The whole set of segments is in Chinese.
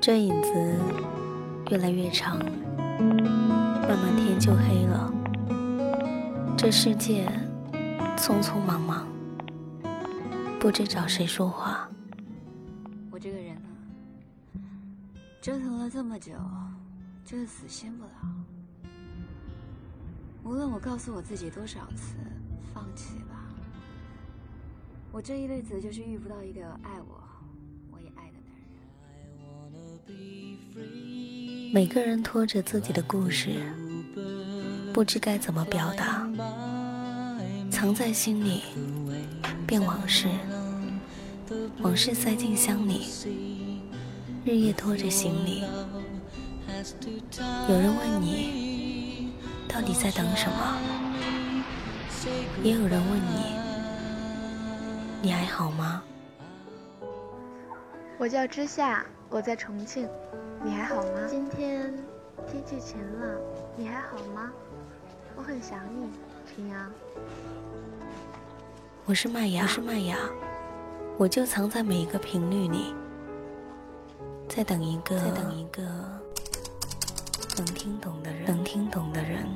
这影子越来越长，慢慢天就黑了。这世界匆匆忙忙，不知找谁说话。我这个人呢，折腾了这么久，就是死心不了。无论我告诉我自己多少次放弃吧，我这一辈子就是遇不到一个爱我。每个人拖着自己的故事，不知该怎么表达，藏在心里，变往事，往事塞进箱里，日夜拖着行李。有人问你，到底在等什么？也有人问你，你还好吗？我叫之夏，我在重庆。你还好吗？今天天气晴朗，你还好吗？我很想你，晨阳。我是麦芽，我是麦芽，我就藏在每一个频率里，在等一个，在等一个能听懂的人，能听懂的人。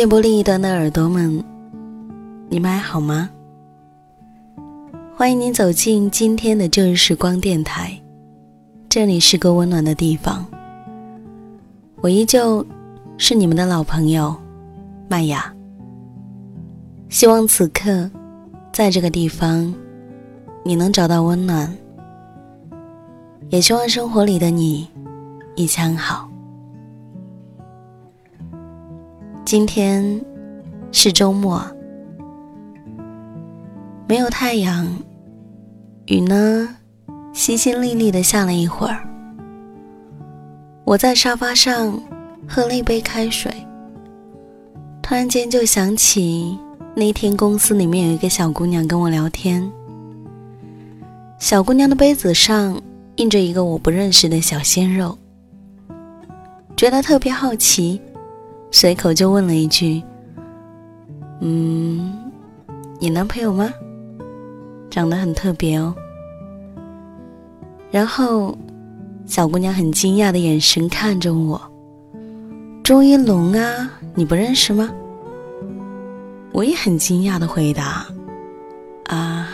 电波另一端的耳朵们，你们还好吗？欢迎您走进今天的旧日时光电台，这里是个温暖的地方。我依旧是你们的老朋友麦雅。希望此刻在这个地方，你能找到温暖，也希望生活里的你一切安好。今天是周末，没有太阳，雨呢淅淅沥沥的下了一会儿。我在沙发上喝了一杯开水，突然间就想起那天公司里面有一个小姑娘跟我聊天，小姑娘的杯子上印着一个我不认识的小鲜肉，觉得特别好奇。随口就问了一句：“嗯，你男朋友吗？长得很特别哦。”然后，小姑娘很惊讶的眼神看着我：“周一龙啊，你不认识吗？”我也很惊讶的回答：“啊，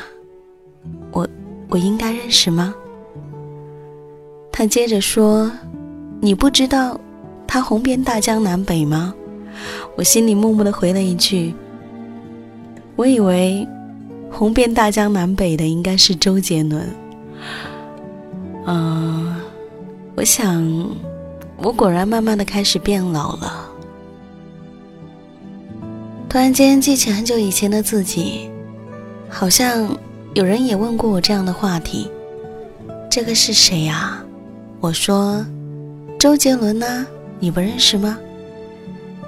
我我应该认识吗？”她接着说：“你不知道。”他红遍大江南北吗？我心里默默的回了一句：“我以为红遍大江南北的应该是周杰伦。”嗯，我想，我果然慢慢的开始变老了。突然间记起很久以前的自己，好像有人也问过我这样的话题：“这个是谁呀？”我说：“周杰伦呢。”你不认识吗？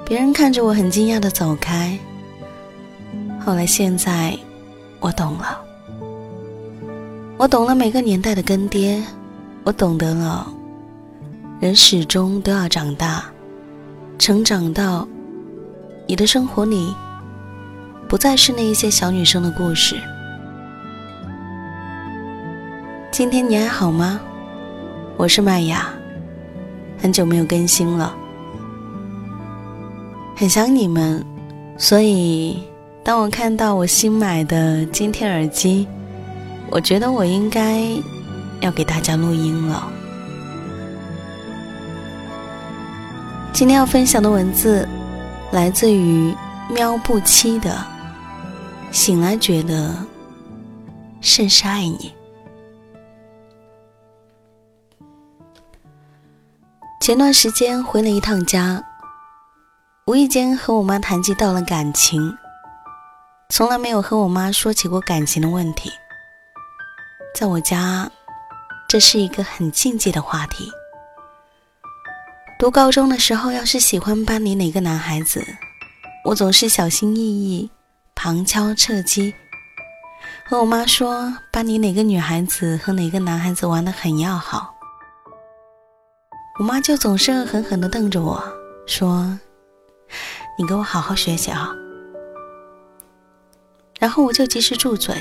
别人看着我很惊讶的走开。后来现在，我懂了。我懂了每个年代的更迭，我懂得了，人始终都要长大，成长到你的生活里，不再是那一些小女生的故事。今天你还好吗？我是麦雅。很久没有更新了，很想你们，所以当我看到我新买的今天耳机，我觉得我应该要给大家录音了。今天要分享的文字来自于喵不期的，醒来觉得甚是爱你。前段时间回了一趟家，无意间和我妈谈及到了感情，从来没有和我妈说起过感情的问题。在我家，这是一个很禁忌的话题。读高中的时候，要是喜欢班里哪个男孩子，我总是小心翼翼、旁敲侧击，和我妈说，班里哪个女孩子和哪个男孩子玩得很要好。我妈就总是恶狠狠地瞪着我说：“你给我好好学习啊！”然后我就及时住嘴，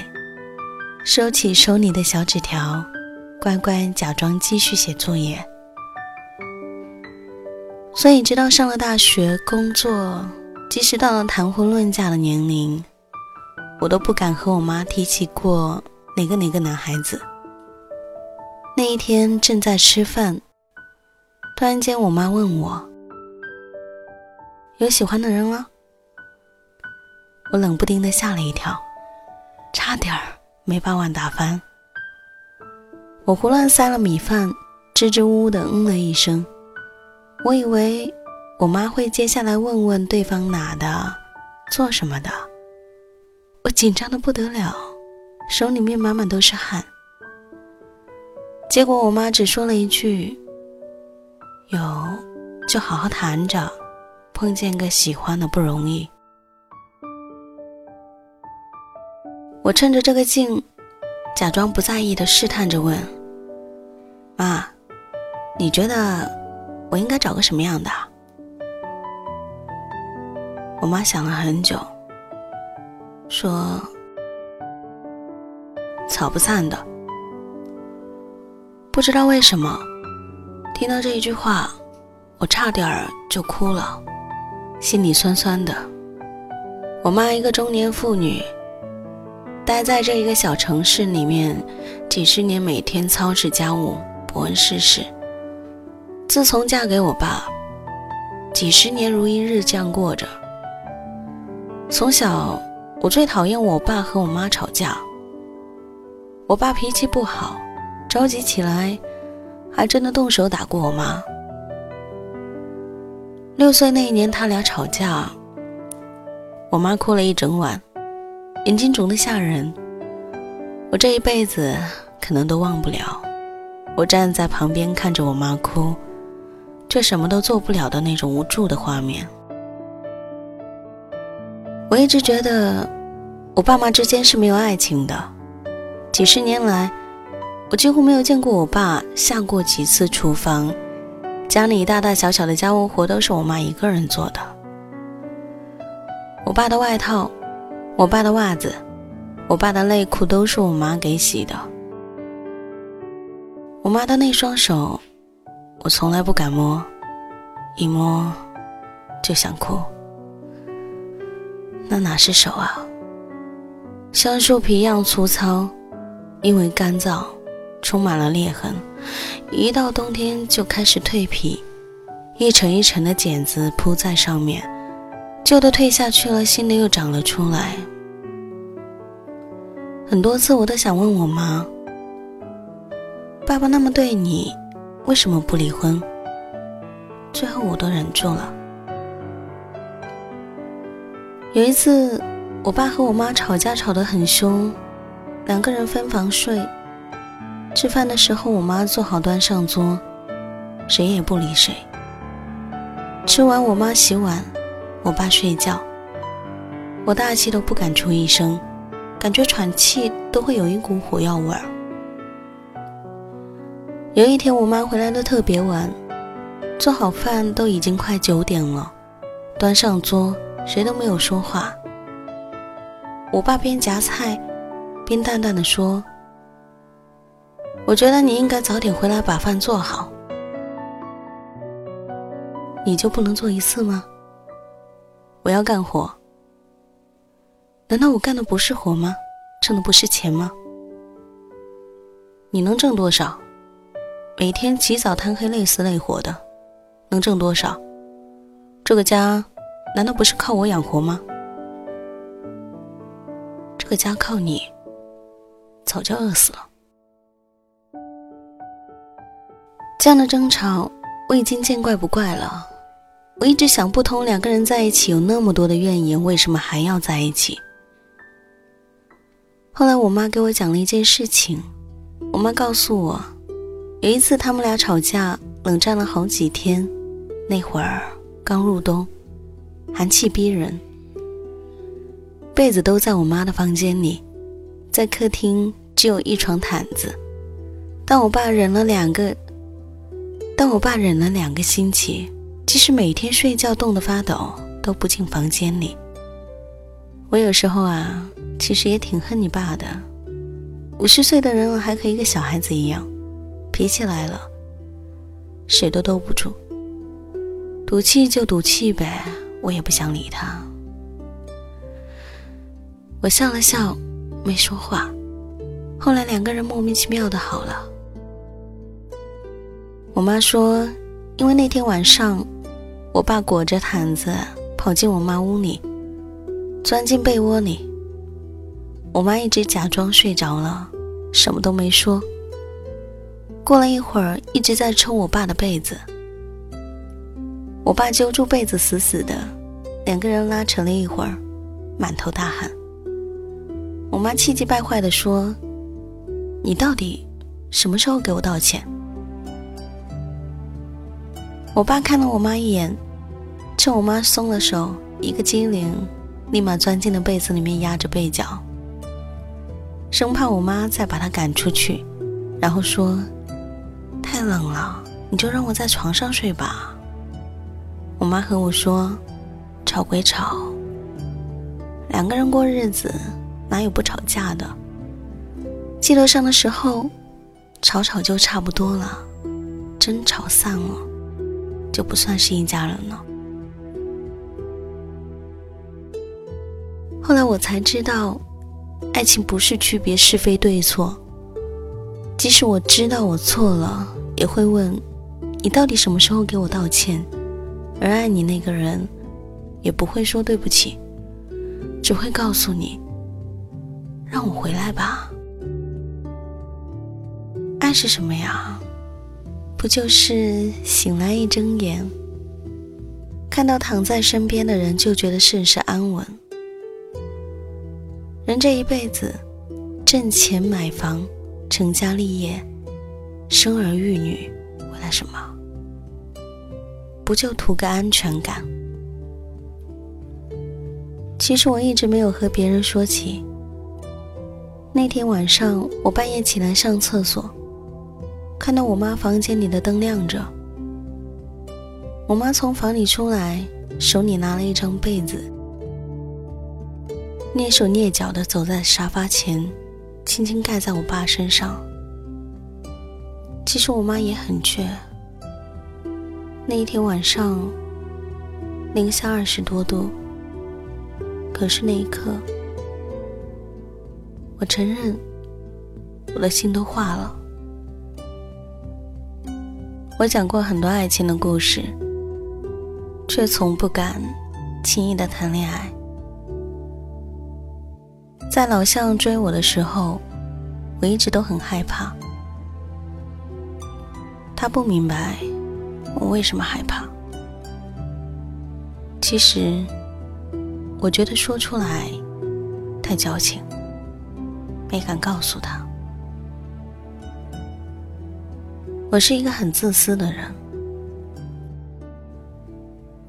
收起手里的小纸条，乖乖假装继续写作业。所以，直到上了大学、工作，即使到了谈婚论嫁的年龄，我都不敢和我妈提起过哪个哪个男孩子。那一天正在吃饭，突然间我妈问我：“有喜欢的人了？”我冷不丁的吓了一跳，差点儿没把碗打翻。我胡乱塞了米饭，支支吾吾的嗯了一声。我以为我妈会接下来问问对方哪的，做什么的。我紧张的不得了，手里面满满都是汗。结果我妈只说了一句：“有，就好好谈着，碰见个喜欢的不容易。”我趁着这个劲，假装不在意的试探着问：“妈，你觉得我应该找个什么样的？”我妈想了很久，说：“草不散的。”不知道为什么，听到这一句话，我差点儿就哭了，心里酸酸的。我妈一个中年妇女。待在这一个小城市里面，几十年每天操持家务，不问世事。自从嫁给我爸，几十年如一日这样过着。从小，我最讨厌我爸和我妈吵架。我爸脾气不好，着急起来，还真的动手打过我妈。六岁那一年，他俩吵架，我妈哭了一整晚。眼睛肿得吓人，我这一辈子可能都忘不了。我站在旁边看着我妈哭，却什么都做不了的那种无助的画面。我一直觉得我爸妈之间是没有爱情的。几十年来，我几乎没有见过我爸下过几次厨房，家里大大小小的家务活都是我妈一个人做的。我爸的外套。我爸的袜子，我爸的内裤都是我妈给洗的。我妈的那双手，我从来不敢摸，一摸就想哭。那哪是手啊，像树皮一样粗糙，因为干燥，充满了裂痕。一到冬天就开始蜕皮，一层一层的茧子铺在上面。旧的退下去了，新的又长了出来。很多次我都想问我妈：“爸爸那么对你，为什么不离婚？”最后我都忍住了。有一次，我爸和我妈吵架，吵得很凶，两个人分房睡。吃饭的时候，我妈做好端上桌，谁也不理谁。吃完，我妈洗碗。我爸睡觉，我大气都不敢出一声，感觉喘气都会有一股火药味儿。有一天，我妈回来的特别晚，做好饭都已经快九点了，端上桌，谁都没有说话。我爸边夹菜，边淡淡的说：“我觉得你应该早点回来把饭做好，你就不能做一次吗？”我要干活，难道我干的不是活吗？挣的不是钱吗？你能挣多少？每天起早贪黑、累死累活的，能挣多少？这个家难道不是靠我养活吗？这个家靠你，早就饿死了。这样的争吵，我已经见怪不怪了。我一直想不通，两个人在一起有那么多的怨言，为什么还要在一起？后来我妈给我讲了一件事情，我妈告诉我，有一次他们俩吵架，冷战了好几天，那会儿刚入冬，寒气逼人，被子都在我妈的房间里，在客厅只有一床毯子，但我爸忍了两个，但我爸忍了两个星期，即使每天睡觉冻得发抖，都不进房间里。我有时候啊，其实也挺恨你爸的。五十岁的人了，还和一个小孩子一样，脾气来了，谁都兜不住。赌气就赌气呗，我也不想理他。我笑了笑，没说话。后来两个人莫名其妙的好了。我妈说，因为那天晚上，我爸裹着毯子跑进我妈屋里，钻进被窝里。我妈一直假装睡着了，什么都没说。过了一会儿，一直在抽我爸的被子。我爸揪住被子死死的，两个人拉扯了一会儿，满头大汗。我妈气急败坏地说：“你到底什么时候给我道歉？”我爸看了我妈一眼，趁我妈松了手，一个机灵，立马钻进了被子里面压着被角，生怕我妈再把他赶出去，然后说：“太冷了，你就让我在床上睡吧。”我妈和我说：“吵归吵，两个人过日子。”哪有不吵架的？记得上的时候，吵吵就差不多了，争吵散了，就不算是一家人了。后来我才知道，爱情不是区别是非对错。即使我知道我错了，也会问你到底什么时候给我道歉。而爱你那个人，也不会说对不起，只会告诉你。让我回来吧。爱是什么呀？不就是醒来一睁眼，看到躺在身边的人，就觉得甚是安稳。人这一辈子，挣钱买房、成家立业、生儿育女，为了什么？不就图个安全感？其实我一直没有和别人说起。那天晚上，我半夜起来上厕所，看到我妈房间里的灯亮着。我妈从房里出来，手里拿了一张被子，蹑手蹑脚地走在沙发前，轻轻盖在我爸身上。其实我妈也很倔。那一天晚上，零下二十多度，可是那一刻。我承认，我的心都化了。我讲过很多爱情的故事，却从不敢轻易的谈恋爱。在老向追我的时候，我一直都很害怕。他不明白我为什么害怕。其实，我觉得说出来太矫情。没敢告诉他，我是一个很自私的人，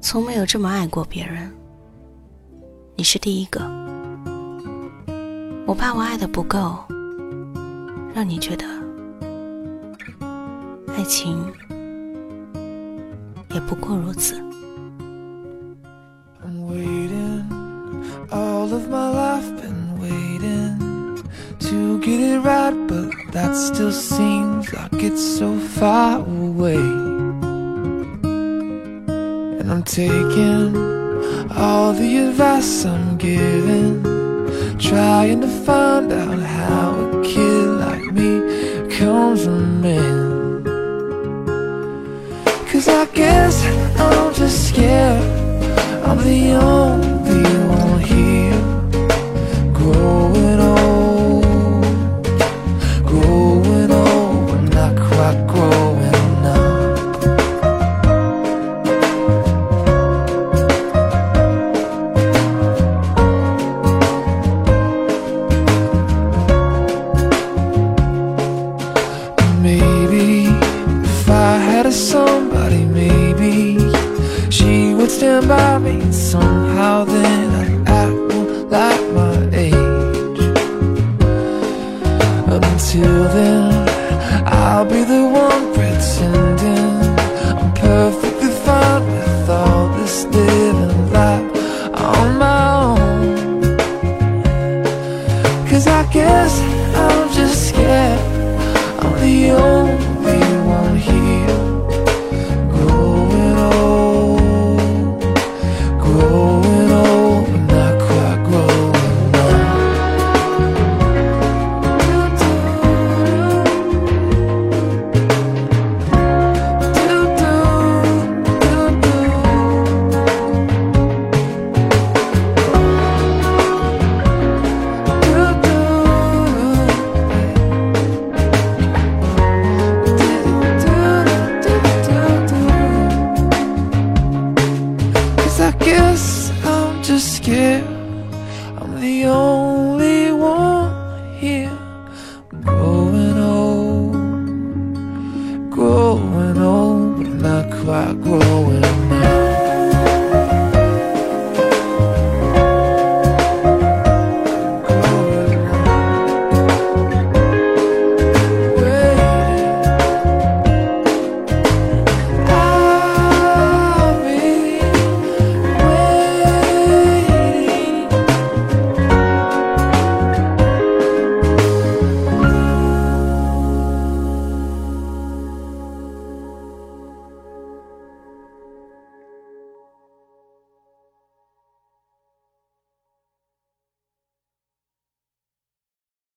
从没有这么爱过别人。你是第一个，我怕我爱的不够，让你觉得爱情也不过如此。Get so far away. And I'm taking all the advice I'm given, trying to find out how a kid like me comes from men. Cause I guess I'm just scared I'm the only